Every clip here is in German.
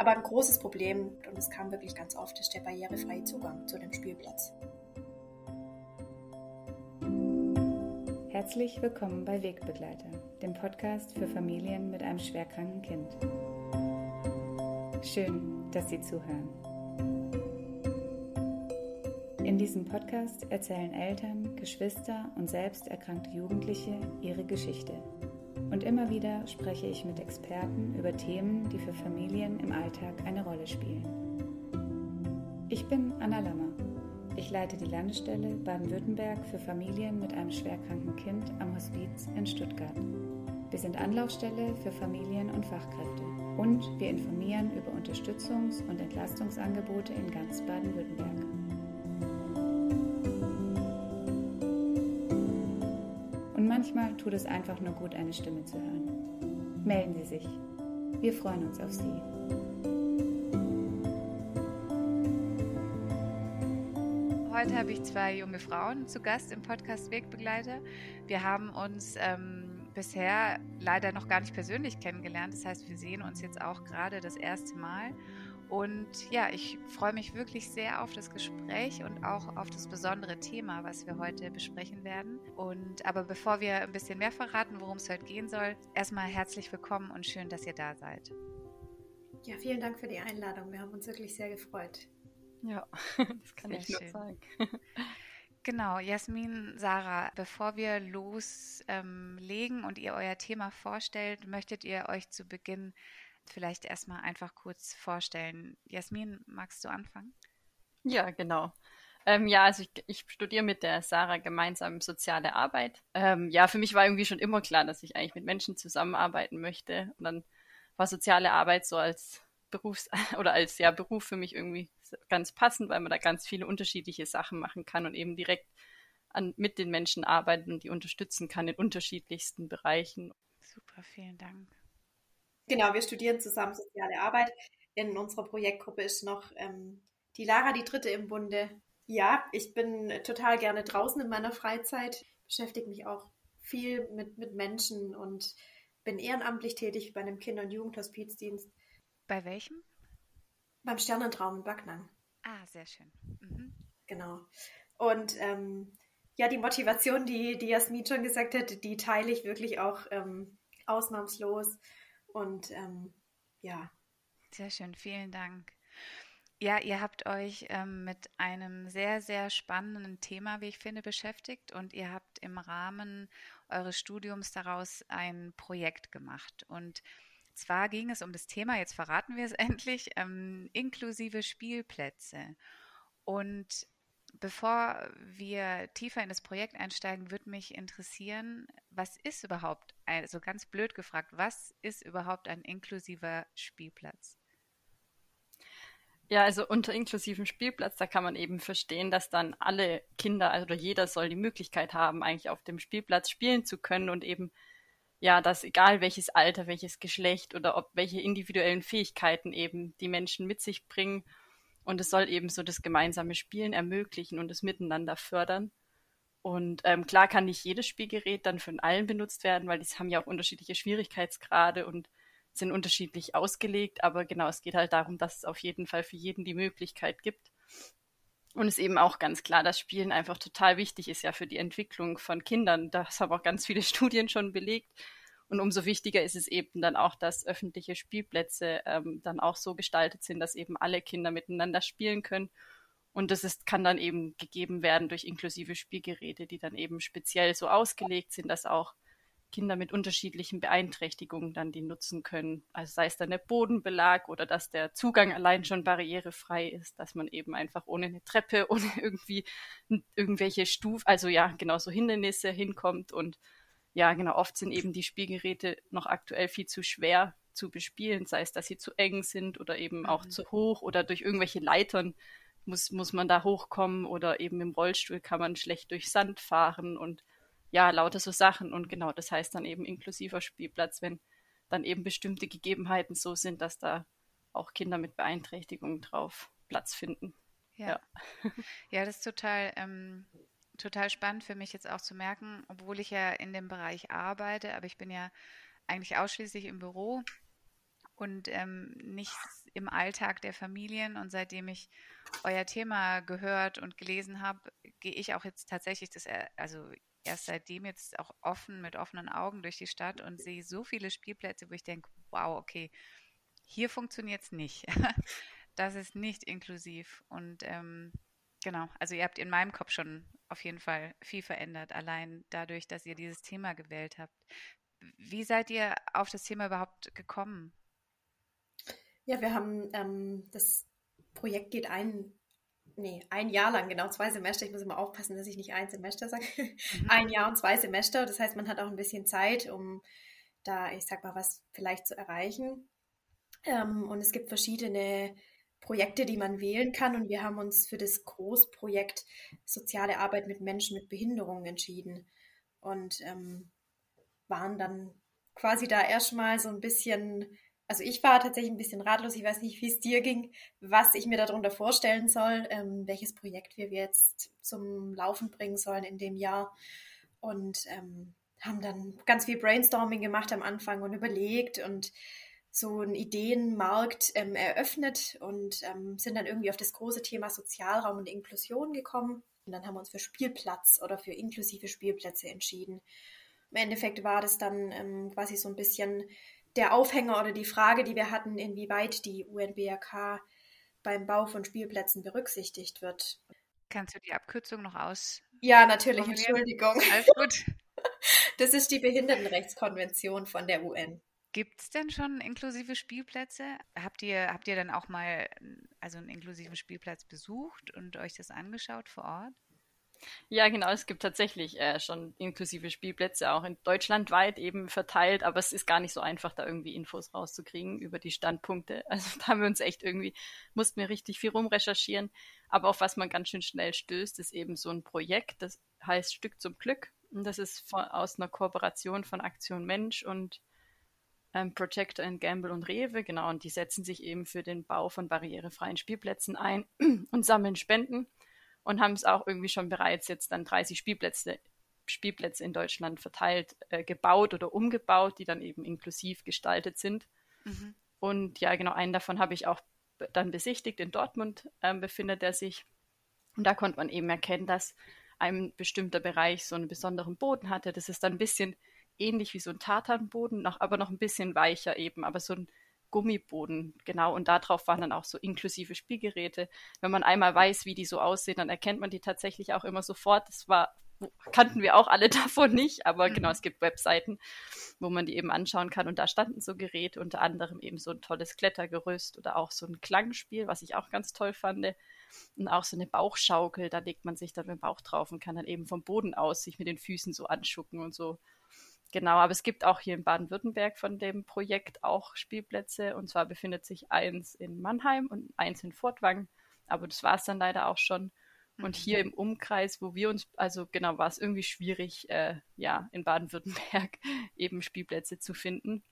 Aber ein großes Problem, und es kam wirklich ganz oft, ist der barrierefreie Zugang zu dem Spielplatz. Herzlich willkommen bei Wegbegleiter, dem Podcast für Familien mit einem schwerkranken Kind. Schön, dass Sie zuhören. In diesem Podcast erzählen Eltern, Geschwister und selbst erkrankte Jugendliche ihre Geschichte und immer wieder spreche ich mit Experten über Themen, die für Familien im Alltag eine Rolle spielen. Ich bin Anna Lammer. Ich leite die Landesstelle Baden-Württemberg für Familien mit einem schwerkranken Kind am Hospiz in Stuttgart. Wir sind Anlaufstelle für Familien und Fachkräfte und wir informieren über Unterstützungs- und Entlastungsangebote in ganz Baden-Württemberg. Manchmal tut es einfach nur gut, eine Stimme zu hören. Melden Sie sich. Wir freuen uns auf Sie. Heute habe ich zwei junge Frauen zu Gast im Podcast Wegbegleiter. Wir haben uns ähm, bisher leider noch gar nicht persönlich kennengelernt. Das heißt, wir sehen uns jetzt auch gerade das erste Mal. Und ja, ich freue mich wirklich sehr auf das Gespräch und auch auf das besondere Thema, was wir heute besprechen werden. Und aber bevor wir ein bisschen mehr verraten, worum es heute gehen soll, erstmal herzlich willkommen und schön, dass ihr da seid. Ja, vielen Dank für die Einladung. Wir haben uns wirklich sehr gefreut. Ja, das kann sehr ich nur sagen. Genau, Jasmin, Sarah, bevor wir loslegen ähm, und ihr euer Thema vorstellt, möchtet ihr euch zu Beginn vielleicht erstmal einfach kurz vorstellen. Jasmin, magst du anfangen? Ja, genau. Ähm, ja, also ich, ich, studiere mit der Sarah gemeinsam soziale Arbeit. Ähm, ja, für mich war irgendwie schon immer klar, dass ich eigentlich mit Menschen zusammenarbeiten möchte. Und dann war soziale Arbeit so als Berufs- oder als ja, Beruf für mich irgendwie ganz passend, weil man da ganz viele unterschiedliche Sachen machen kann und eben direkt an, mit den Menschen arbeiten und die unterstützen kann in unterschiedlichsten Bereichen. Super, vielen Dank. Genau, wir studieren zusammen soziale Arbeit. In unserer Projektgruppe ist noch ähm, die Lara, die dritte im Bunde. Ja, ich bin total gerne draußen in meiner Freizeit, beschäftige mich auch viel mit, mit Menschen und bin ehrenamtlich tätig bei einem Kinder- und Jugendhospizdienst. Bei welchem? Beim Sternentraum in Backnang. Ah, sehr schön. Mhm. Genau. Und ähm, ja, die Motivation, die, die Jasmin schon gesagt hat, die teile ich wirklich auch ähm, ausnahmslos. Und ähm, ja. Sehr schön, vielen Dank. Ja, ihr habt euch ähm, mit einem sehr, sehr spannenden Thema, wie ich finde, beschäftigt und ihr habt im Rahmen eures Studiums daraus ein Projekt gemacht. Und zwar ging es um das Thema, jetzt verraten wir es endlich, ähm, inklusive Spielplätze. Und Bevor wir tiefer in das Projekt einsteigen, würde mich interessieren, was ist überhaupt, also ganz blöd gefragt, was ist überhaupt ein inklusiver Spielplatz? Ja, also unter inklusivem Spielplatz, da kann man eben verstehen, dass dann alle Kinder, also jeder soll die Möglichkeit haben, eigentlich auf dem Spielplatz spielen zu können und eben, ja, dass egal welches Alter, welches Geschlecht oder ob welche individuellen Fähigkeiten eben die Menschen mit sich bringen und es soll eben so das gemeinsame Spielen ermöglichen und das Miteinander fördern. Und ähm, klar kann nicht jedes Spielgerät dann von allen benutzt werden, weil die haben ja auch unterschiedliche Schwierigkeitsgrade und sind unterschiedlich ausgelegt. Aber genau, es geht halt darum, dass es auf jeden Fall für jeden die Möglichkeit gibt. Und es ist eben auch ganz klar, dass Spielen einfach total wichtig ist ja für die Entwicklung von Kindern. Das haben auch ganz viele Studien schon belegt. Und umso wichtiger ist es eben dann auch, dass öffentliche Spielplätze ähm, dann auch so gestaltet sind, dass eben alle Kinder miteinander spielen können. Und das ist, kann dann eben gegeben werden durch inklusive Spielgeräte, die dann eben speziell so ausgelegt sind, dass auch Kinder mit unterschiedlichen Beeinträchtigungen dann die nutzen können. Also sei es dann der Bodenbelag oder dass der Zugang allein schon barrierefrei ist, dass man eben einfach ohne eine Treppe, ohne irgendwie irgendwelche Stufen, also ja, genau so Hindernisse hinkommt und ja, genau, oft sind eben die Spielgeräte noch aktuell viel zu schwer zu bespielen, sei es, dass sie zu eng sind oder eben auch mhm. zu hoch oder durch irgendwelche Leitern muss, muss man da hochkommen oder eben im Rollstuhl kann man schlecht durch Sand fahren und ja, lauter so Sachen. Und genau, das heißt dann eben inklusiver Spielplatz, wenn dann eben bestimmte Gegebenheiten so sind, dass da auch Kinder mit Beeinträchtigungen drauf Platz finden. Ja, ja, ja das ist total ähm, total spannend für mich jetzt auch zu merken, obwohl ich ja in dem Bereich arbeite, aber ich bin ja eigentlich ausschließlich im Büro. Und ähm, nicht im Alltag der Familien. Und seitdem ich euer Thema gehört und gelesen habe, gehe ich auch jetzt tatsächlich das, also erst seitdem jetzt auch offen, mit offenen Augen durch die Stadt und sehe so viele Spielplätze, wo ich denke, wow, okay, hier funktioniert es nicht. das ist nicht inklusiv. Und ähm, genau, also ihr habt in meinem Kopf schon auf jeden Fall viel verändert, allein dadurch, dass ihr dieses Thema gewählt habt. Wie seid ihr auf das Thema überhaupt gekommen? Ja, wir haben ähm, das Projekt geht ein, nee, ein Jahr lang, genau zwei Semester. Ich muss immer aufpassen, dass ich nicht ein Semester sage. Mhm. Ein Jahr und zwei Semester. Das heißt, man hat auch ein bisschen Zeit, um da, ich sag mal, was vielleicht zu erreichen. Ähm, und es gibt verschiedene Projekte, die man wählen kann. Und wir haben uns für das Großprojekt Soziale Arbeit mit Menschen mit Behinderungen entschieden. Und ähm, waren dann quasi da erstmal so ein bisschen also ich war tatsächlich ein bisschen ratlos. Ich weiß nicht, wie es dir ging, was ich mir darunter vorstellen soll, ähm, welches Projekt wir jetzt zum Laufen bringen sollen in dem Jahr. Und ähm, haben dann ganz viel Brainstorming gemacht am Anfang und überlegt und so einen Ideenmarkt ähm, eröffnet und ähm, sind dann irgendwie auf das große Thema Sozialraum und Inklusion gekommen. Und dann haben wir uns für Spielplatz oder für inklusive Spielplätze entschieden. Im Endeffekt war das dann ähm, quasi so ein bisschen der Aufhänger oder die Frage, die wir hatten, inwieweit die UNBRK beim Bau von Spielplätzen berücksichtigt wird. Kannst du die Abkürzung noch aus? Ja, natürlich, Entschuldigung. Alles gut. Das ist die Behindertenrechtskonvention von der UN. Gibt es denn schon inklusive Spielplätze? Habt ihr, habt ihr dann auch mal also einen inklusiven Spielplatz besucht und euch das angeschaut vor Ort? Ja, genau, es gibt tatsächlich äh, schon inklusive Spielplätze, auch in Deutschland weit eben verteilt, aber es ist gar nicht so einfach, da irgendwie Infos rauszukriegen über die Standpunkte. Also da haben wir uns echt irgendwie, mussten wir richtig viel rumrecherchieren. Aber auf was man ganz schön schnell stößt, ist eben so ein Projekt, das heißt Stück zum Glück. Und das ist von, aus einer Kooperation von Aktion Mensch und ähm, Projector and Gamble und Rewe, genau, und die setzen sich eben für den Bau von barrierefreien Spielplätzen ein und sammeln Spenden und haben es auch irgendwie schon bereits jetzt dann 30 Spielplätze, Spielplätze in Deutschland verteilt, äh, gebaut oder umgebaut, die dann eben inklusiv gestaltet sind. Mhm. Und ja, genau, einen davon habe ich auch dann besichtigt. In Dortmund ähm, befindet er sich. Und da konnte man eben erkennen, dass ein bestimmter Bereich so einen besonderen Boden hatte. Das ist dann ein bisschen ähnlich wie so ein Tatanboden, noch, aber noch ein bisschen weicher eben, aber so ein Gummiboden, genau. Und darauf waren dann auch so inklusive Spielgeräte. Wenn man einmal weiß, wie die so aussehen, dann erkennt man die tatsächlich auch immer sofort. Das war, kannten wir auch alle davon nicht, aber mhm. genau, es gibt Webseiten, wo man die eben anschauen kann. Und da standen so Geräte, unter anderem eben so ein tolles Klettergerüst oder auch so ein Klangspiel, was ich auch ganz toll fand. Und auch so eine Bauchschaukel, da legt man sich dann mit dem Bauch drauf und kann dann eben vom Boden aus sich mit den Füßen so anschucken und so. Genau, aber es gibt auch hier in Baden-Württemberg von dem Projekt auch Spielplätze. Und zwar befindet sich eins in Mannheim und eins in Fortwang. Aber das war es dann leider auch schon. Und hier mhm. im Umkreis, wo wir uns, also genau, war es irgendwie schwierig, äh, ja, in Baden-Württemberg eben Spielplätze zu finden.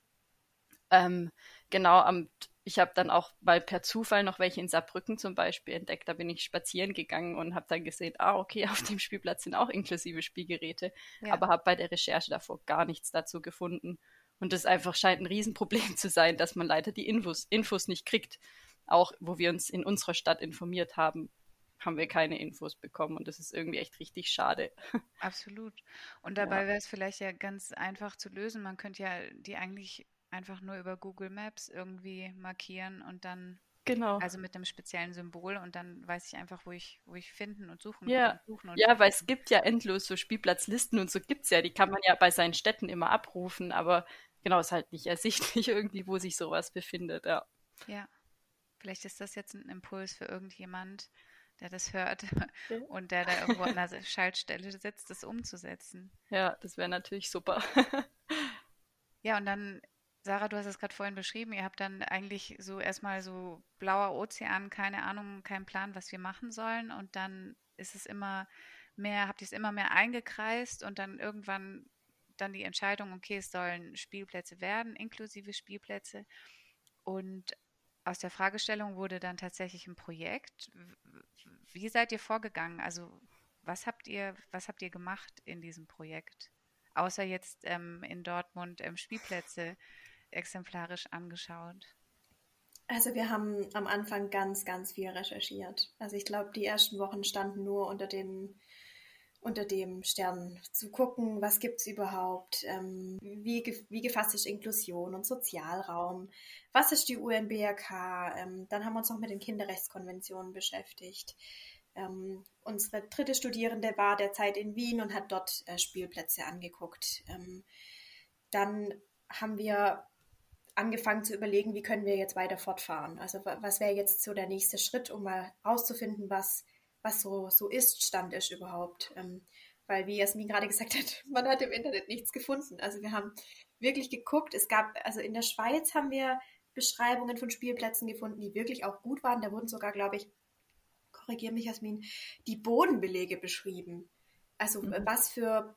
Ähm, genau, am ich habe dann auch mal per Zufall noch welche in Saarbrücken zum Beispiel entdeckt. Da bin ich spazieren gegangen und habe dann gesehen, ah, okay, auf dem Spielplatz sind auch inklusive Spielgeräte. Ja. Aber habe bei der Recherche davor gar nichts dazu gefunden. Und das einfach scheint ein Riesenproblem zu sein, dass man leider die Infos, Infos nicht kriegt. Auch wo wir uns in unserer Stadt informiert haben, haben wir keine Infos bekommen und das ist irgendwie echt richtig schade. Absolut. Und dabei ja. wäre es vielleicht ja ganz einfach zu lösen. Man könnte ja die eigentlich einfach nur über Google Maps irgendwie markieren und dann Genau. Also mit einem speziellen Symbol und dann weiß ich einfach, wo ich, wo ich finden und suchen, ja. und suchen. Und ja, weil es gibt ja endlos so Spielplatzlisten und so gibt es ja. Die kann man ja bei seinen Städten immer abrufen, aber genau, ist halt nicht ersichtlich irgendwie, wo sich sowas befindet, ja. Ja. Vielleicht ist das jetzt ein Impuls für irgendjemand, der das hört ja. und der da irgendwo an der Schaltstelle sitzt, das umzusetzen. Ja, das wäre natürlich super. ja, und dann Sarah, du hast es gerade vorhin beschrieben, ihr habt dann eigentlich so erstmal so blauer Ozean, keine Ahnung, keinen Plan, was wir machen sollen und dann ist es immer mehr, habt ihr es immer mehr eingekreist und dann irgendwann dann die Entscheidung, okay, es sollen Spielplätze werden, inklusive Spielplätze und aus der Fragestellung wurde dann tatsächlich ein Projekt. Wie seid ihr vorgegangen? Also was habt ihr, was habt ihr gemacht in diesem Projekt? Außer jetzt ähm, in Dortmund ähm, Spielplätze exemplarisch angeschaut? Also wir haben am Anfang ganz, ganz viel recherchiert. Also ich glaube, die ersten Wochen standen nur unter dem, unter dem Stern zu gucken, was gibt es überhaupt, ähm, wie, wie gefasst ist Inklusion und Sozialraum, was ist die UNBRK, ähm, dann haben wir uns noch mit den Kinderrechtskonventionen beschäftigt. Ähm, unsere dritte Studierende war derzeit in Wien und hat dort äh, Spielplätze angeguckt. Ähm, dann haben wir angefangen zu überlegen, wie können wir jetzt weiter fortfahren. Also was wäre jetzt so der nächste Schritt, um mal rauszufinden, was, was so, so ist, Stand ist überhaupt. Ähm, weil, wie Jasmin gerade gesagt hat, man hat im Internet nichts gefunden. Also wir haben wirklich geguckt. Es gab, also in der Schweiz haben wir Beschreibungen von Spielplätzen gefunden, die wirklich auch gut waren. Da wurden sogar, glaube ich, korrigiere mich, Jasmin, die Bodenbelege beschrieben. Also mhm. was für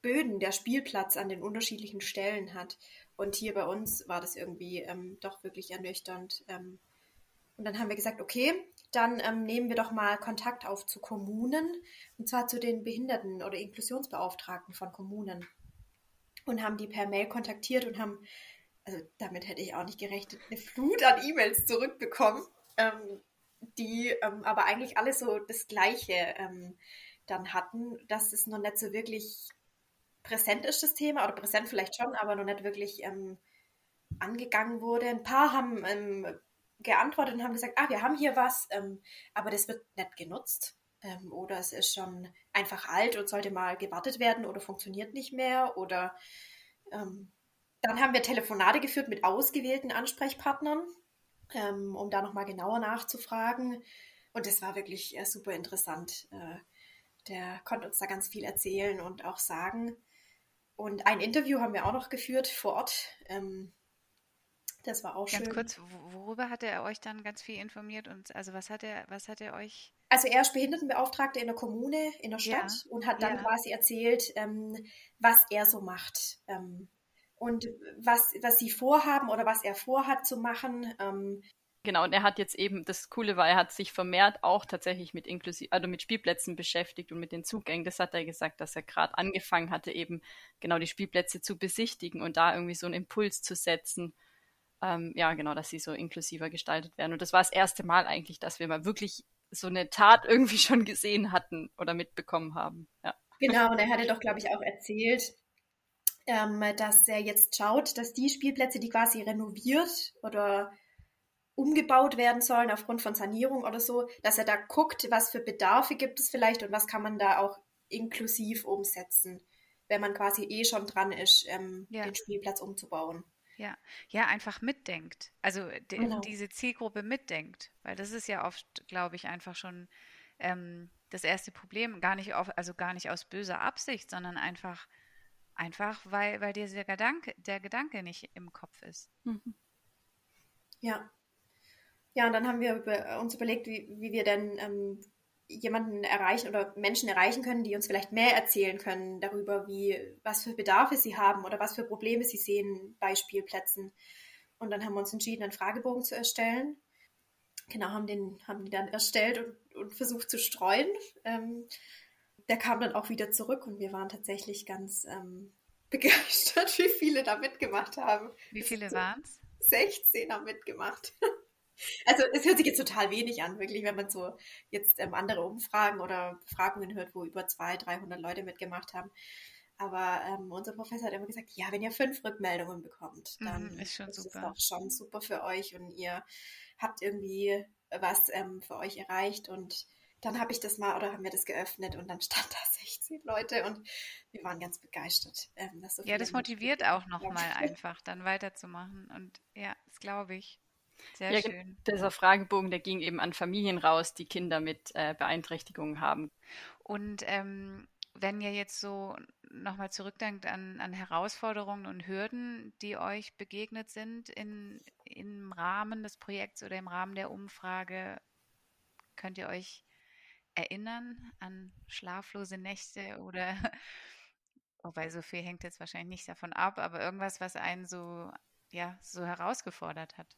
Böden der Spielplatz an den unterschiedlichen Stellen hat. Und hier bei uns war das irgendwie ähm, doch wirklich ernüchternd. Ähm, und dann haben wir gesagt, okay, dann ähm, nehmen wir doch mal Kontakt auf zu Kommunen, und zwar zu den Behinderten- oder Inklusionsbeauftragten von Kommunen. Und haben die per Mail kontaktiert und haben, also damit hätte ich auch nicht gerechnet, eine Flut an E-Mails zurückbekommen. Ähm, die ähm, aber eigentlich alle so das Gleiche ähm, dann hatten, dass es noch nicht so wirklich präsent ist, das Thema, oder präsent vielleicht schon, aber noch nicht wirklich ähm, angegangen wurde. Ein paar haben ähm, geantwortet und haben gesagt, ah, wir haben hier was, ähm, aber das wird nicht genutzt. Ähm, oder es ist schon einfach alt und sollte mal gewartet werden oder funktioniert nicht mehr. Oder dann haben wir Telefonate geführt mit ausgewählten Ansprechpartnern ähm, um da nochmal genauer nachzufragen. Und das war wirklich äh, super interessant. Äh, der konnte uns da ganz viel erzählen und auch sagen. Und ein Interview haben wir auch noch geführt vor Ort. Ähm, das war auch ganz schön. Ganz kurz, worüber hat er euch dann ganz viel informiert und also was hat er, was hat er euch? Also er ist Behindertenbeauftragter in der Kommune, in der Stadt ja, und hat dann ja. quasi erzählt, ähm, was er so macht. Ähm, und was, was sie vorhaben oder was er vorhat zu machen. Genau, und er hat jetzt eben, das Coole war, er hat sich vermehrt auch tatsächlich mit inklusiv, also mit Spielplätzen beschäftigt und mit den Zugängen. Das hat er gesagt, dass er gerade angefangen hatte, eben genau die Spielplätze zu besichtigen und da irgendwie so einen Impuls zu setzen. Ähm, ja, genau, dass sie so inklusiver gestaltet werden. Und das war das erste Mal eigentlich, dass wir mal wirklich so eine Tat irgendwie schon gesehen hatten oder mitbekommen haben. Ja. Genau, und er hatte doch, glaube ich, auch erzählt, ähm, dass er jetzt schaut, dass die Spielplätze, die quasi renoviert oder umgebaut werden sollen aufgrund von Sanierung oder so, dass er da guckt, was für Bedarfe gibt es vielleicht und was kann man da auch inklusiv umsetzen, wenn man quasi eh schon dran ist, ähm, ja. den Spielplatz umzubauen. Ja, ja, einfach mitdenkt. Also genau. diese Zielgruppe mitdenkt, weil das ist ja oft, glaube ich, einfach schon ähm, das erste Problem, gar nicht auf, also gar nicht aus böser Absicht, sondern einfach Einfach weil, weil dir der Gedanke, der Gedanke nicht im Kopf ist. Mhm. Ja. Ja, und dann haben wir uns überlegt, wie, wie wir denn ähm, jemanden erreichen oder Menschen erreichen können, die uns vielleicht mehr erzählen können darüber, wie, was für Bedarfe sie haben oder was für Probleme sie sehen bei Spielplätzen. Und dann haben wir uns entschieden, einen Fragebogen zu erstellen. Genau, haben den, haben den dann erstellt und, und versucht zu streuen. Ähm, der kam dann auch wieder zurück und wir waren tatsächlich ganz ähm, begeistert, wie viele da mitgemacht haben. Wie viele waren es? 16 haben mitgemacht. Also es hört sich jetzt total wenig an, wirklich, wenn man so jetzt ähm, andere Umfragen oder Befragungen hört, wo über 200, 300 Leute mitgemacht haben. Aber ähm, unser Professor hat immer gesagt, ja, wenn ihr fünf Rückmeldungen bekommt, mhm, dann mm, ist, schon ist super. das auch schon super für euch und ihr habt irgendwie was ähm, für euch erreicht und dann habe ich das mal oder haben wir das geöffnet und dann stand da 16 Leute und wir waren ganz begeistert. Ähm, so ja, das motiviert auch nochmal einfach, dann weiterzumachen und ja, das glaube ich. Sehr ja, schön. Dieser Fragebogen, der ging eben an Familien raus, die Kinder mit äh, Beeinträchtigungen haben. Und ähm, wenn ihr jetzt so nochmal zurückdenkt an, an Herausforderungen und Hürden, die euch begegnet sind in, im Rahmen des Projekts oder im Rahmen der Umfrage, könnt ihr euch erinnern an schlaflose Nächte oder, wobei so viel hängt jetzt wahrscheinlich nicht davon ab, aber irgendwas, was einen so, ja, so herausgefordert hat?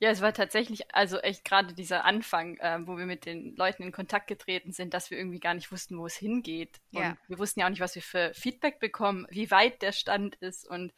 Ja, es war tatsächlich, also echt gerade dieser Anfang, äh, wo wir mit den Leuten in Kontakt getreten sind, dass wir irgendwie gar nicht wussten, wo es hingeht. Und ja. wir wussten ja auch nicht, was wir für Feedback bekommen, wie weit der Stand ist. Und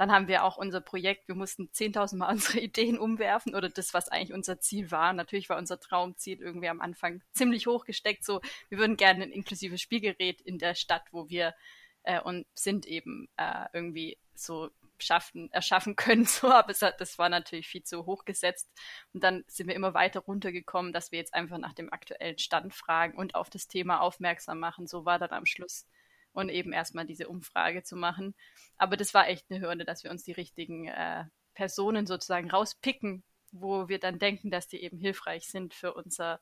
dann haben wir auch unser Projekt, wir mussten 10.000 Mal unsere Ideen umwerfen oder das, was eigentlich unser Ziel war. Natürlich war unser Traumziel irgendwie am Anfang ziemlich hoch gesteckt, so wir würden gerne ein inklusives Spielgerät in der Stadt, wo wir äh, und sind eben äh, irgendwie so schaffen, erschaffen können, so, aber es hat, das war natürlich viel zu hoch gesetzt. Und dann sind wir immer weiter runtergekommen, dass wir jetzt einfach nach dem aktuellen Stand fragen und auf das Thema aufmerksam machen. So war dann am Schluss und eben erstmal diese Umfrage zu machen. Aber das war echt eine Hürde, dass wir uns die richtigen äh, Personen sozusagen rauspicken, wo wir dann denken, dass die eben hilfreich sind für unser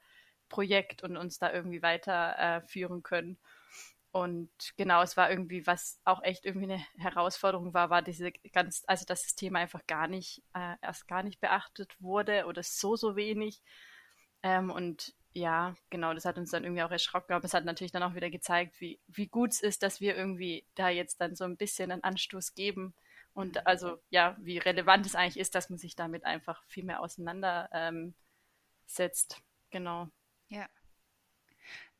Projekt und uns da irgendwie weiterführen äh, können. Und genau, es war irgendwie, was auch echt irgendwie eine Herausforderung war, war diese ganz, also dass das Thema einfach gar nicht, äh, erst gar nicht beachtet wurde oder so, so wenig. Ähm, und ja, genau, das hat uns dann irgendwie auch erschrocken, aber es hat natürlich dann auch wieder gezeigt, wie, wie gut es ist, dass wir irgendwie da jetzt dann so ein bisschen einen Anstoß geben. Und mhm. also, ja, wie relevant es eigentlich ist, dass man sich damit einfach viel mehr auseinandersetzt. Ähm, genau. Ja.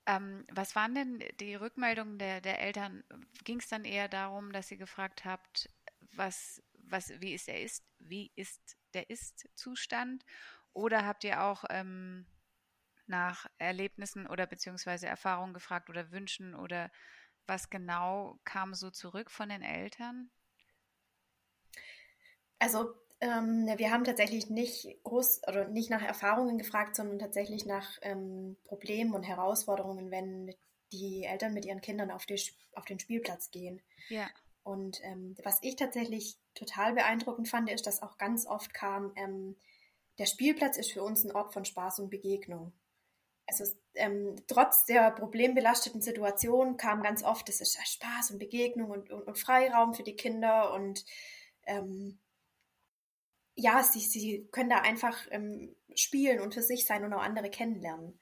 Ähm, was waren denn die Rückmeldungen der, der Eltern? Ging es dann eher darum, dass ihr gefragt habt, was, was, wie ist der ist, wie ist der Ist-Zustand? Oder habt ihr auch ähm, nach Erlebnissen oder beziehungsweise Erfahrungen gefragt oder Wünschen oder was genau kam so zurück von den Eltern? Also ähm, wir haben tatsächlich nicht groß oder nicht nach Erfahrungen gefragt, sondern tatsächlich nach ähm, Problemen und Herausforderungen, wenn die Eltern mit ihren Kindern auf, die, auf den Spielplatz gehen. Ja. Und ähm, was ich tatsächlich total beeindruckend fand, ist, dass auch ganz oft kam, ähm, der Spielplatz ist für uns ein Ort von Spaß und Begegnung. Also trotz der problembelasteten Situation kam ganz oft, es ist Spaß und Begegnung und, und, und Freiraum für die Kinder und ähm, ja, sie, sie können da einfach ähm, spielen und für sich sein und auch andere kennenlernen.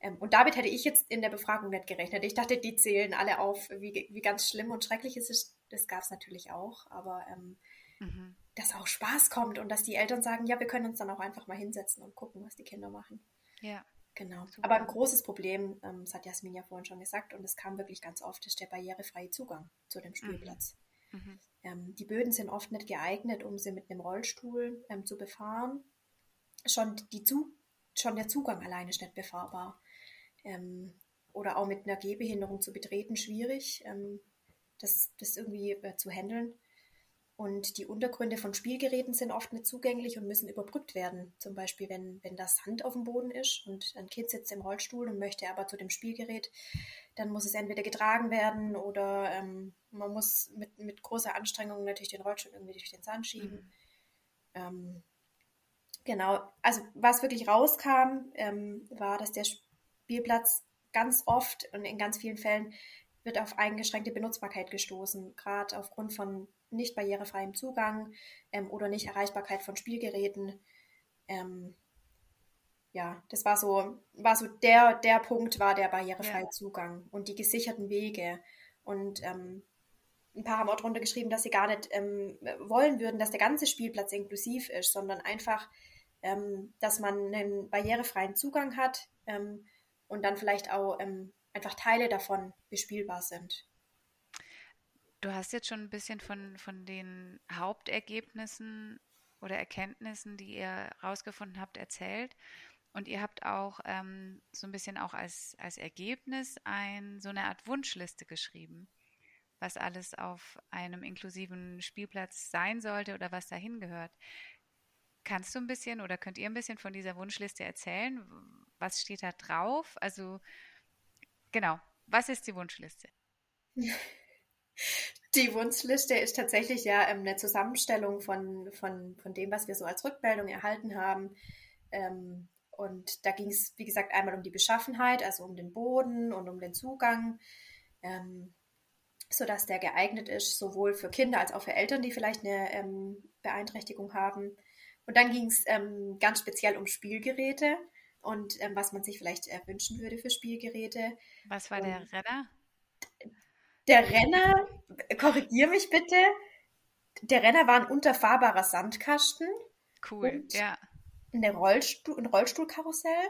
Ähm, und damit hätte ich jetzt in der Befragung nicht gerechnet. Ich dachte, die zählen alle auf, wie, wie ganz schlimm und schrecklich es ist. Das gab es natürlich auch, aber ähm, mhm. dass auch Spaß kommt und dass die Eltern sagen, ja, wir können uns dann auch einfach mal hinsetzen und gucken, was die Kinder machen. Ja. Genau. Super. Aber ein großes Problem, ähm, das hat Jasmin ja vorhin schon gesagt, und es kam wirklich ganz oft, ist der barrierefreie Zugang zu dem mhm. Spielplatz. Mhm. Ähm, die Böden sind oft nicht geeignet, um sie mit einem Rollstuhl ähm, zu befahren. Schon, die zu schon der Zugang alleine ist nicht befahrbar. Ähm, oder auch mit einer Gehbehinderung zu betreten, schwierig, ähm, das, das irgendwie äh, zu handeln. Und die Untergründe von Spielgeräten sind oft nicht zugänglich und müssen überbrückt werden. Zum Beispiel, wenn, wenn das Sand auf dem Boden ist und ein Kind sitzt im Rollstuhl und möchte aber zu dem Spielgerät, dann muss es entweder getragen werden oder ähm, man muss mit, mit großer Anstrengung natürlich den Rollstuhl irgendwie durch den Sand schieben. Mhm. Ähm, genau, also was wirklich rauskam, ähm, war, dass der Spielplatz ganz oft und in ganz vielen Fällen wird auf eingeschränkte Benutzbarkeit gestoßen, gerade aufgrund von nicht barrierefreiem Zugang ähm, oder nicht Erreichbarkeit von Spielgeräten. Ähm, ja, das war so, war so der, der Punkt war der barrierefreie ja. Zugang und die gesicherten Wege. Und ähm, ein paar haben auch drunter geschrieben, dass sie gar nicht ähm, wollen würden, dass der ganze Spielplatz inklusiv ist, sondern einfach, ähm, dass man einen barrierefreien Zugang hat ähm, und dann vielleicht auch ähm, einfach Teile davon bespielbar sind. Du hast jetzt schon ein bisschen von, von den Hauptergebnissen oder Erkenntnissen, die ihr herausgefunden habt, erzählt. Und ihr habt auch ähm, so ein bisschen auch als, als Ergebnis ein, so eine Art Wunschliste geschrieben, was alles auf einem inklusiven Spielplatz sein sollte oder was dahin gehört. Kannst du ein bisschen oder könnt ihr ein bisschen von dieser Wunschliste erzählen? Was steht da drauf? Also genau, was ist die Wunschliste? Die Wunschliste ist tatsächlich ja ähm, eine Zusammenstellung von, von, von dem, was wir so als Rückmeldung erhalten haben. Ähm, und da ging es, wie gesagt, einmal um die Beschaffenheit, also um den Boden und um den Zugang, ähm, sodass der geeignet ist, sowohl für Kinder als auch für Eltern, die vielleicht eine ähm, Beeinträchtigung haben. Und dann ging es ganz speziell um Spielgeräte und was man sich vielleicht äh, wünschen würde für Spielgeräte. Was war der Renner? Der Renner, korrigier mich bitte, der Renner war ein unterfahrbarer Sandkasten. Cool, ja. Eine Rollstuhl, ein Rollstuhlkarussell.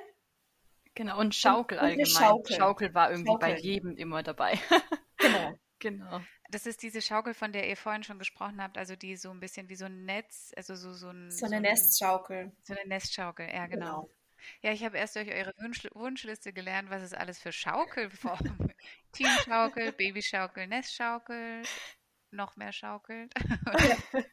Genau, und Schaukel und, allgemein. Schaukel. Schaukel. war irgendwie Schaukel. bei jedem immer dabei. genau. genau. Das ist diese Schaukel, von der ihr vorhin schon gesprochen habt, also die so ein bisschen wie so ein Netz, also so, so, ein, so eine so Nestschaukel. So eine Nestschaukel, ja, genau. genau. Ja, ich habe erst durch eure Wunsch Wunschliste gelernt, was es alles für Schaukelformen Teamschaukel, Babyschaukel, Nestschaukel, noch mehr schaukelt.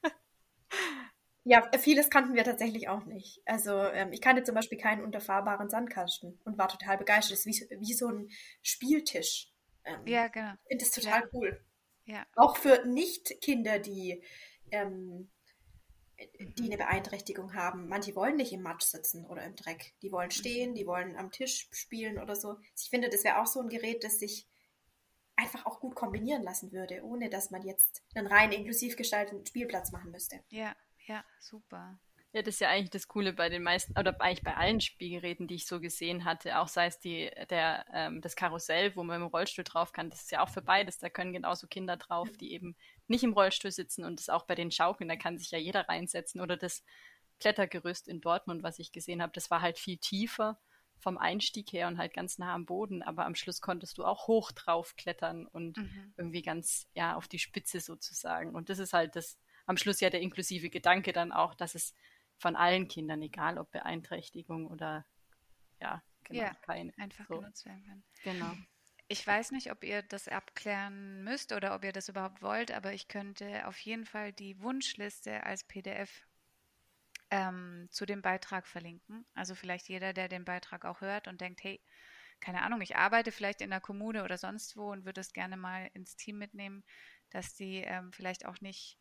ja, vieles kannten wir tatsächlich auch nicht. Also ähm, ich kannte zum Beispiel keinen unterfahrbaren Sandkasten und war total begeistert. Das ist wie, wie so ein Spieltisch. Ähm, ja, genau. Ich finde das total ja. cool. Ja. Auch für Nicht-Kinder, die, ähm, die eine Beeinträchtigung haben. Manche wollen nicht im Matsch sitzen oder im Dreck. Die wollen stehen, die wollen am Tisch spielen oder so. Ich finde, das wäre auch so ein Gerät, das sich einfach auch gut kombinieren lassen würde, ohne dass man jetzt einen rein inklusiv gestalteten Spielplatz machen müsste. Ja, ja, super. Ja, das ist ja eigentlich das Coole bei den meisten, oder eigentlich bei allen Spielgeräten, die ich so gesehen hatte, auch sei es die, der, ähm, das Karussell, wo man im Rollstuhl drauf kann, das ist ja auch für beides. Da können genauso Kinder drauf, die eben nicht im Rollstuhl sitzen und das auch bei den Schaukeln, da kann sich ja jeder reinsetzen. Oder das Klettergerüst in Dortmund, was ich gesehen habe, das war halt viel tiefer vom Einstieg her und halt ganz nah am Boden, aber am Schluss konntest du auch hoch drauf klettern und mhm. irgendwie ganz, ja, auf die Spitze sozusagen. Und das ist halt das, am Schluss ja der inklusive Gedanke dann auch, dass es von allen Kindern, egal ob Beeinträchtigung oder ja, genau, ja, keine. Einfach so. genutzt werden kann. Genau. Ich weiß nicht, ob ihr das abklären müsst oder ob ihr das überhaupt wollt, aber ich könnte auf jeden Fall die Wunschliste als PDF ähm, zu dem Beitrag verlinken. Also vielleicht jeder, der den Beitrag auch hört und denkt, hey, keine Ahnung, ich arbeite vielleicht in der Kommune oder sonst wo und würde es gerne mal ins Team mitnehmen, dass die ähm, vielleicht auch nicht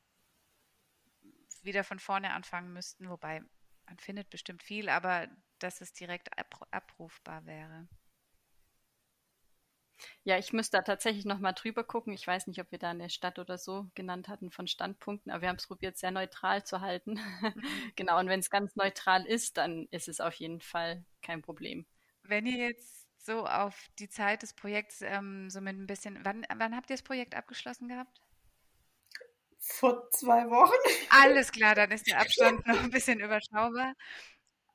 wieder von vorne anfangen müssten, wobei man findet bestimmt viel, aber dass es direkt abrufbar wäre. Ja, ich müsste da tatsächlich nochmal drüber gucken. Ich weiß nicht, ob wir da eine Stadt oder so genannt hatten von Standpunkten, aber wir haben es probiert, sehr neutral zu halten. Mhm. genau, und wenn es ganz neutral ist, dann ist es auf jeden Fall kein Problem. Wenn ihr jetzt so auf die Zeit des Projekts ähm, so mit ein bisschen, wann, wann habt ihr das Projekt abgeschlossen gehabt? Vor zwei Wochen. Alles klar, dann ist der Abstand noch ein bisschen überschaubar.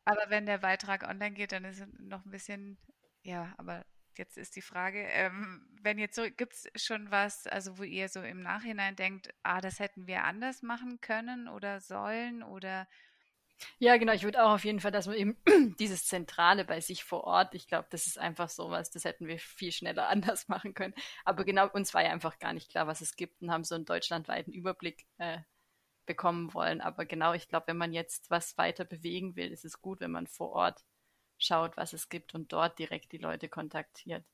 Aber wenn der Beitrag online geht, dann ist es noch ein bisschen, ja, aber jetzt ist die Frage, ähm, wenn jetzt so, gibt es schon was, also wo ihr so im Nachhinein denkt, ah, das hätten wir anders machen können oder sollen oder ja, genau. Ich würde auch auf jeden Fall, dass man eben dieses Zentrale bei sich vor Ort, ich glaube, das ist einfach so was, das hätten wir viel schneller anders machen können. Aber genau, uns war ja einfach gar nicht klar, was es gibt und haben so einen deutschlandweiten Überblick äh, bekommen wollen. Aber genau, ich glaube, wenn man jetzt was weiter bewegen will, ist es gut, wenn man vor Ort schaut, was es gibt und dort direkt die Leute kontaktiert.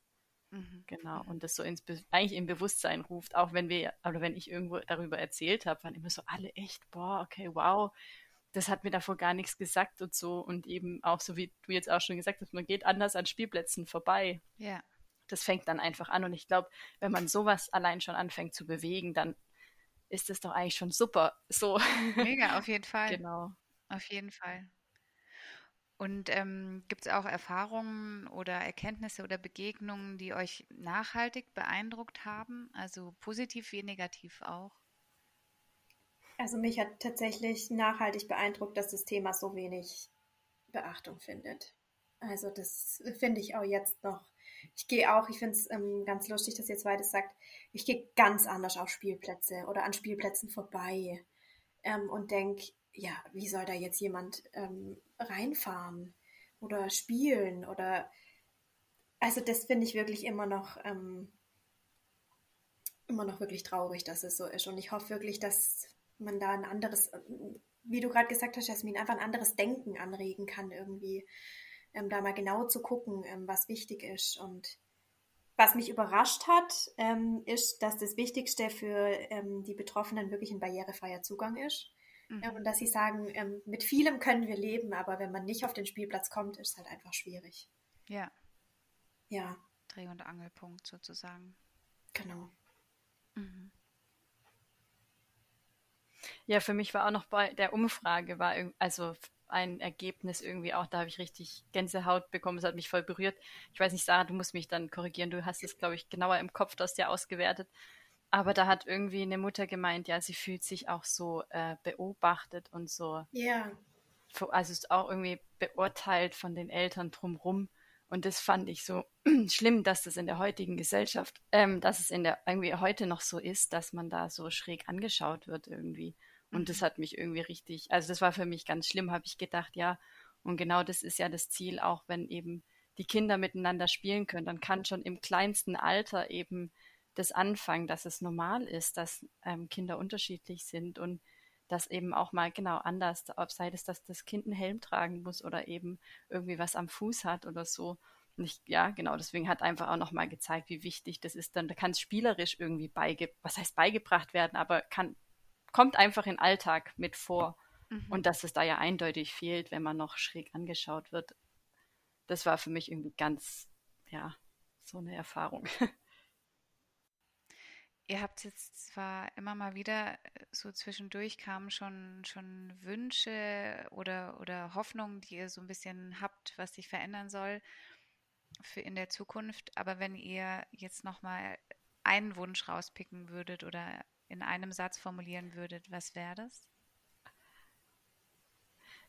Mhm. Genau. Und das so ins Be eigentlich im Bewusstsein ruft, auch wenn wir, oder wenn ich irgendwo darüber erzählt habe, waren immer so alle echt, boah, okay, wow das hat mir davor gar nichts gesagt und so. Und eben auch so, wie du jetzt auch schon gesagt hast, man geht anders an Spielplätzen vorbei. Ja. Das fängt dann einfach an. Und ich glaube, wenn man sowas allein schon anfängt zu bewegen, dann ist das doch eigentlich schon super. So. Mega, auf jeden Fall. Genau. Auf jeden Fall. Und ähm, gibt es auch Erfahrungen oder Erkenntnisse oder Begegnungen, die euch nachhaltig beeindruckt haben? Also positiv wie negativ auch? Also mich hat tatsächlich nachhaltig beeindruckt, dass das Thema so wenig Beachtung findet. Also das finde ich auch jetzt noch. Ich gehe auch, ich finde es ähm, ganz lustig, dass ihr zweites sagt, ich gehe ganz anders auf Spielplätze oder an Spielplätzen vorbei ähm, und denke, ja, wie soll da jetzt jemand ähm, reinfahren oder spielen oder also das finde ich wirklich immer noch ähm, immer noch wirklich traurig, dass es so ist und ich hoffe wirklich, dass man da ein anderes, wie du gerade gesagt hast, Jasmin, einfach ein anderes Denken anregen kann, irgendwie ähm, da mal genau zu gucken, ähm, was wichtig ist. Und was mich überrascht hat, ähm, ist, dass das Wichtigste für ähm, die Betroffenen wirklich ein barrierefreier Zugang ist. Mhm. und dass sie sagen, ähm, mit vielem können wir leben, aber wenn man nicht auf den Spielplatz kommt, ist es halt einfach schwierig. Ja. Ja. Dreh- und Angelpunkt sozusagen. Genau. Mhm. Ja, für mich war auch noch bei der Umfrage war also ein Ergebnis irgendwie auch, da habe ich richtig Gänsehaut bekommen. Es hat mich voll berührt. Ich weiß nicht, Sarah, du musst mich dann korrigieren. Du hast es, glaube ich, genauer im Kopf, du hast ja ausgewertet. Aber da hat irgendwie eine Mutter gemeint, ja, sie fühlt sich auch so äh, beobachtet und so. Ja. Also ist auch irgendwie beurteilt von den Eltern drumrum. Und das fand ich so schlimm, dass das in der heutigen Gesellschaft, ähm, dass es in der irgendwie heute noch so ist, dass man da so schräg angeschaut wird irgendwie. Und mhm. das hat mich irgendwie richtig, also das war für mich ganz schlimm, habe ich gedacht, ja. Und genau das ist ja das Ziel, auch wenn eben die Kinder miteinander spielen können, dann kann schon im kleinsten Alter eben das anfangen, dass es normal ist, dass ähm, Kinder unterschiedlich sind und dass eben auch mal genau anders, ob sei es, dass das Kind einen Helm tragen muss oder eben irgendwie was am Fuß hat oder so. Ich, ja, genau, deswegen hat einfach auch nochmal gezeigt, wie wichtig das ist. Dann da kann es spielerisch irgendwie beige, was heißt beigebracht werden, aber kann, kommt einfach in Alltag mit vor. Mhm. Und dass es da ja eindeutig fehlt, wenn man noch schräg angeschaut wird. Das war für mich irgendwie ganz, ja, so eine Erfahrung. Ihr habt jetzt zwar immer mal wieder äh, so zwischendurch kamen schon, schon Wünsche oder, oder Hoffnungen, die ihr so ein bisschen habt, was sich verändern soll für in der Zukunft. Aber wenn ihr jetzt nochmal einen Wunsch rauspicken würdet oder in einem Satz formulieren würdet, was wäre das?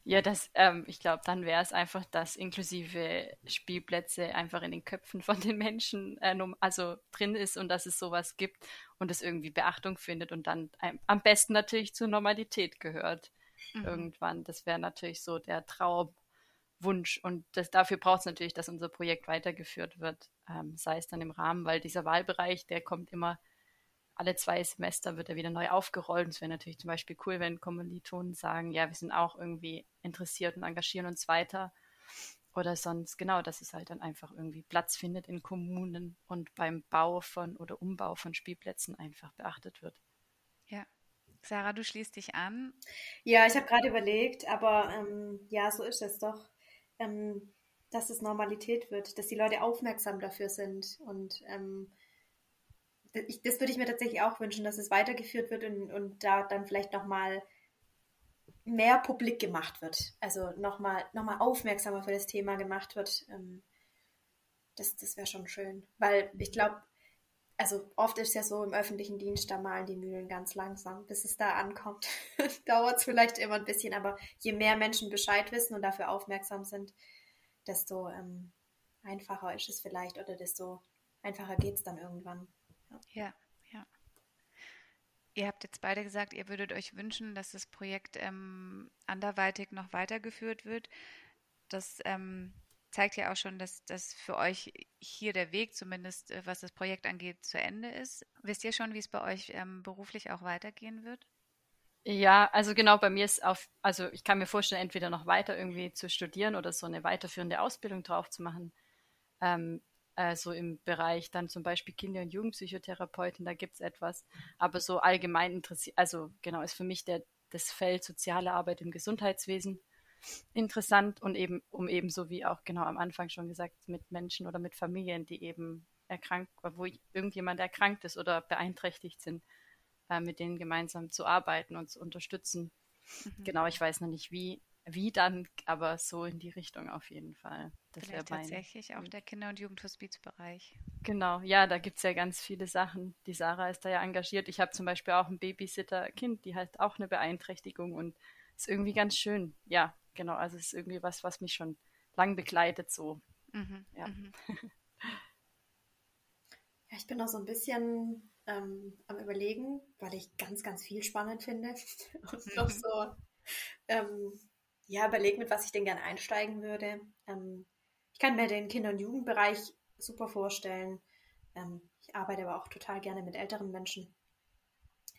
Ja, das, ähm, ich glaube, dann wäre es einfach, dass inklusive Spielplätze einfach in den Köpfen von den Menschen äh, also drin ist und dass es sowas gibt und es irgendwie Beachtung findet und dann ein, am besten natürlich zur Normalität gehört mhm. irgendwann. Das wäre natürlich so der Traumwunsch und das, dafür braucht es natürlich, dass unser Projekt weitergeführt wird, ähm, sei es dann im Rahmen, weil dieser Wahlbereich, der kommt immer alle zwei Semester wird er wieder neu aufgerollt. es wäre natürlich zum Beispiel cool, wenn Kommilitonen sagen, ja, wir sind auch irgendwie interessiert und engagieren uns weiter. Oder sonst, genau, dass es halt dann einfach irgendwie Platz findet in Kommunen und beim Bau von oder Umbau von Spielplätzen einfach beachtet wird. Ja. Sarah, du schließt dich an. Ja, ich habe gerade überlegt, aber ähm, ja, so ist es doch, ähm, dass es Normalität wird, dass die Leute aufmerksam dafür sind und ähm, ich, das würde ich mir tatsächlich auch wünschen, dass es weitergeführt wird und, und da dann vielleicht nochmal mehr publik gemacht wird. Also nochmal noch mal aufmerksamer für das Thema gemacht wird. Ähm, das das wäre schon schön. Weil ich glaube, also oft ist es ja so im öffentlichen Dienst, da malen die Mühlen ganz langsam, bis es da ankommt. Dauert es vielleicht immer ein bisschen, aber je mehr Menschen Bescheid wissen und dafür aufmerksam sind, desto ähm, einfacher ist es vielleicht oder desto einfacher geht es dann irgendwann. Ja, ja. Ihr habt jetzt beide gesagt, ihr würdet euch wünschen, dass das Projekt ähm, anderweitig noch weitergeführt wird. Das ähm, zeigt ja auch schon, dass das für euch hier der Weg, zumindest äh, was das Projekt angeht, zu Ende ist. Wisst ihr schon, wie es bei euch ähm, beruflich auch weitergehen wird? Ja, also genau, bei mir ist auf, also ich kann mir vorstellen, entweder noch weiter irgendwie zu studieren oder so eine weiterführende Ausbildung drauf zu machen. Ähm, also im Bereich dann zum Beispiel Kinder- und Jugendpsychotherapeuten, da gibt es etwas. Aber so allgemein interessiert, also genau, ist für mich der, das Feld soziale Arbeit im Gesundheitswesen interessant und eben, um eben so wie auch genau am Anfang schon gesagt, mit Menschen oder mit Familien, die eben erkrankt, wo irgendjemand erkrankt ist oder beeinträchtigt sind, äh, mit denen gemeinsam zu arbeiten und zu unterstützen. Mhm. Genau, ich weiß noch nicht wie, wie dann, aber so in die Richtung auf jeden Fall. Das Vielleicht tatsächlich auch der Kinder- und Jugendhospizbereich. Genau, ja, da gibt es ja ganz viele Sachen. Die Sarah ist da ja engagiert. Ich habe zum Beispiel auch ein Babysitter-Kind, die hat auch eine Beeinträchtigung und ist irgendwie ganz schön. Ja, genau, also es ist irgendwie was, was mich schon lang begleitet so. Mhm, ja. Mhm. ja, ich bin noch so ein bisschen ähm, am überlegen, weil ich ganz, ganz viel spannend finde und mhm. noch so ähm, ja, überlegt, mit was ich denn gerne einsteigen würde. Ähm, ich kann mir den Kinder- und Jugendbereich super vorstellen. Ähm, ich arbeite aber auch total gerne mit älteren Menschen.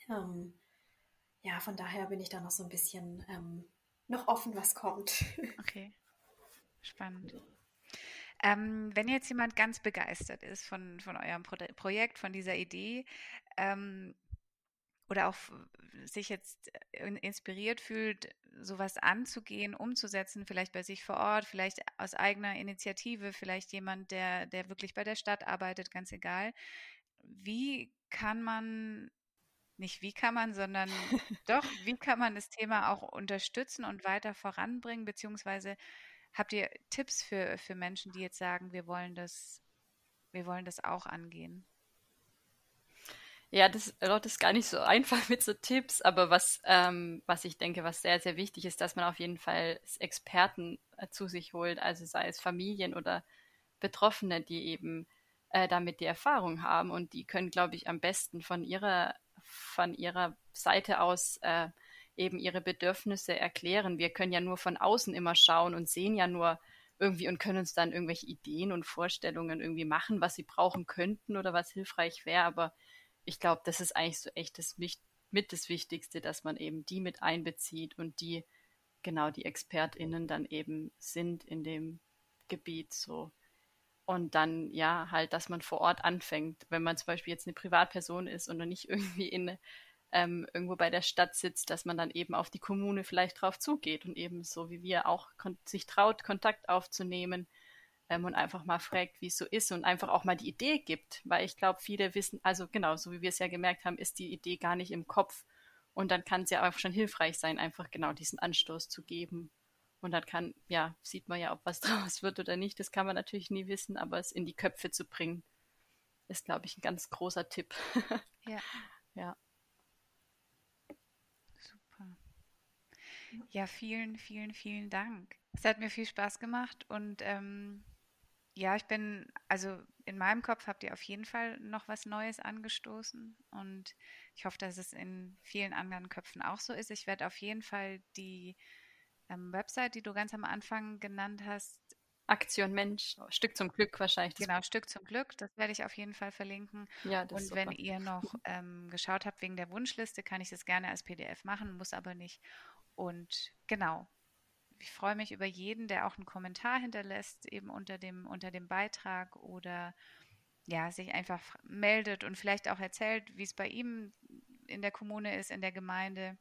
Ähm, ja, von daher bin ich da noch so ein bisschen ähm, noch offen, was kommt. Okay, spannend. Ähm, wenn jetzt jemand ganz begeistert ist von, von eurem Pro Projekt, von dieser Idee, ähm, oder auch sich jetzt äh, inspiriert fühlt, sowas anzugehen, umzusetzen, vielleicht bei sich vor Ort, vielleicht aus eigener Initiative, vielleicht jemand, der, der wirklich bei der Stadt arbeitet, ganz egal. Wie kann man, nicht wie kann man, sondern doch, wie kann man das Thema auch unterstützen und weiter voranbringen, beziehungsweise habt ihr Tipps für, für Menschen, die jetzt sagen, wir wollen das, wir wollen das auch angehen? Ja, das, das ist gar nicht so einfach mit so Tipps, aber was, ähm, was ich denke, was sehr, sehr wichtig ist, dass man auf jeden Fall Experten äh, zu sich holt, also sei es Familien oder Betroffene, die eben äh, damit die Erfahrung haben und die können, glaube ich, am besten von ihrer, von ihrer Seite aus äh, eben ihre Bedürfnisse erklären. Wir können ja nur von außen immer schauen und sehen ja nur irgendwie und können uns dann irgendwelche Ideen und Vorstellungen irgendwie machen, was sie brauchen könnten oder was hilfreich wäre. Aber ich glaube, das ist eigentlich so echt das mit das Wichtigste, dass man eben die mit einbezieht und die genau die ExpertInnen dann eben sind in dem Gebiet so. Und dann, ja, halt, dass man vor Ort anfängt. Wenn man zum Beispiel jetzt eine Privatperson ist und nicht irgendwie in, ähm, irgendwo bei der Stadt sitzt, dass man dann eben auf die Kommune vielleicht drauf zugeht und eben so wie wir auch sich traut, Kontakt aufzunehmen ähm, und einfach mal fragt, wie es so ist und einfach auch mal die Idee gibt. Weil ich glaube, viele wissen, also genau, so wie wir es ja gemerkt haben, ist die Idee gar nicht im Kopf. Und dann kann es ja auch schon hilfreich sein, einfach genau diesen Anstoß zu geben. Und dann kann, ja, sieht man ja, ob was draus wird oder nicht. Das kann man natürlich nie wissen, aber es in die Köpfe zu bringen, ist, glaube ich, ein ganz großer Tipp. ja. Ja. Super. Ja, vielen, vielen, vielen Dank. Es hat mir viel Spaß gemacht und ähm, ja, ich bin, also in meinem Kopf habt ihr auf jeden Fall noch was Neues angestoßen und ich hoffe, dass es in vielen anderen Köpfen auch so ist. Ich werde auf jeden Fall die ähm, Website, die du ganz am Anfang genannt hast. Aktion Mensch, Stück zum Glück wahrscheinlich. Genau, Stück zum Glück, das werde ich auf jeden Fall verlinken. Ja, das Und wenn ihr noch ähm, geschaut habt wegen der Wunschliste, kann ich das gerne als PDF machen, muss aber nicht. Und genau, ich freue mich über jeden, der auch einen Kommentar hinterlässt, eben unter dem, unter dem Beitrag oder ja, sich einfach meldet und vielleicht auch erzählt, wie es bei ihm in der Kommune ist, in der Gemeinde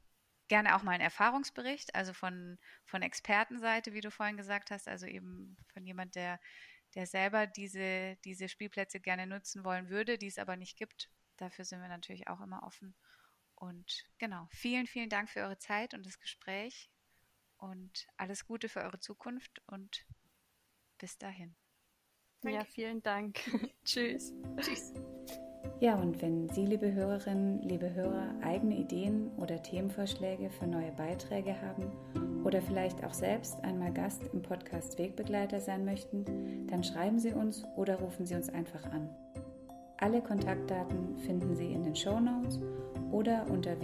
gerne auch mal einen Erfahrungsbericht, also von, von Expertenseite, wie du vorhin gesagt hast, also eben von jemand, der, der selber diese, diese Spielplätze gerne nutzen wollen würde, die es aber nicht gibt. Dafür sind wir natürlich auch immer offen. Und genau, vielen, vielen Dank für eure Zeit und das Gespräch und alles Gute für eure Zukunft und bis dahin. Danke. Ja, vielen Dank. Tschüss. Tschüss. Ja, und wenn Sie, liebe Hörerinnen, liebe Hörer, eigene Ideen oder Themenvorschläge für neue Beiträge haben oder vielleicht auch selbst einmal Gast im Podcast Wegbegleiter sein möchten, dann schreiben Sie uns oder rufen Sie uns einfach an. Alle Kontaktdaten finden Sie in den Show Notes oder unter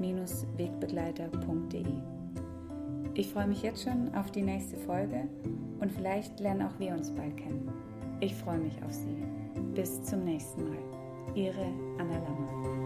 www.landestelle-bw-wegbegleiter.de. Ich freue mich jetzt schon auf die nächste Folge und vielleicht lernen auch wir uns bald kennen. Ich freue mich auf Sie. Bis zum nächsten Mal. Ihre Anna Lammer.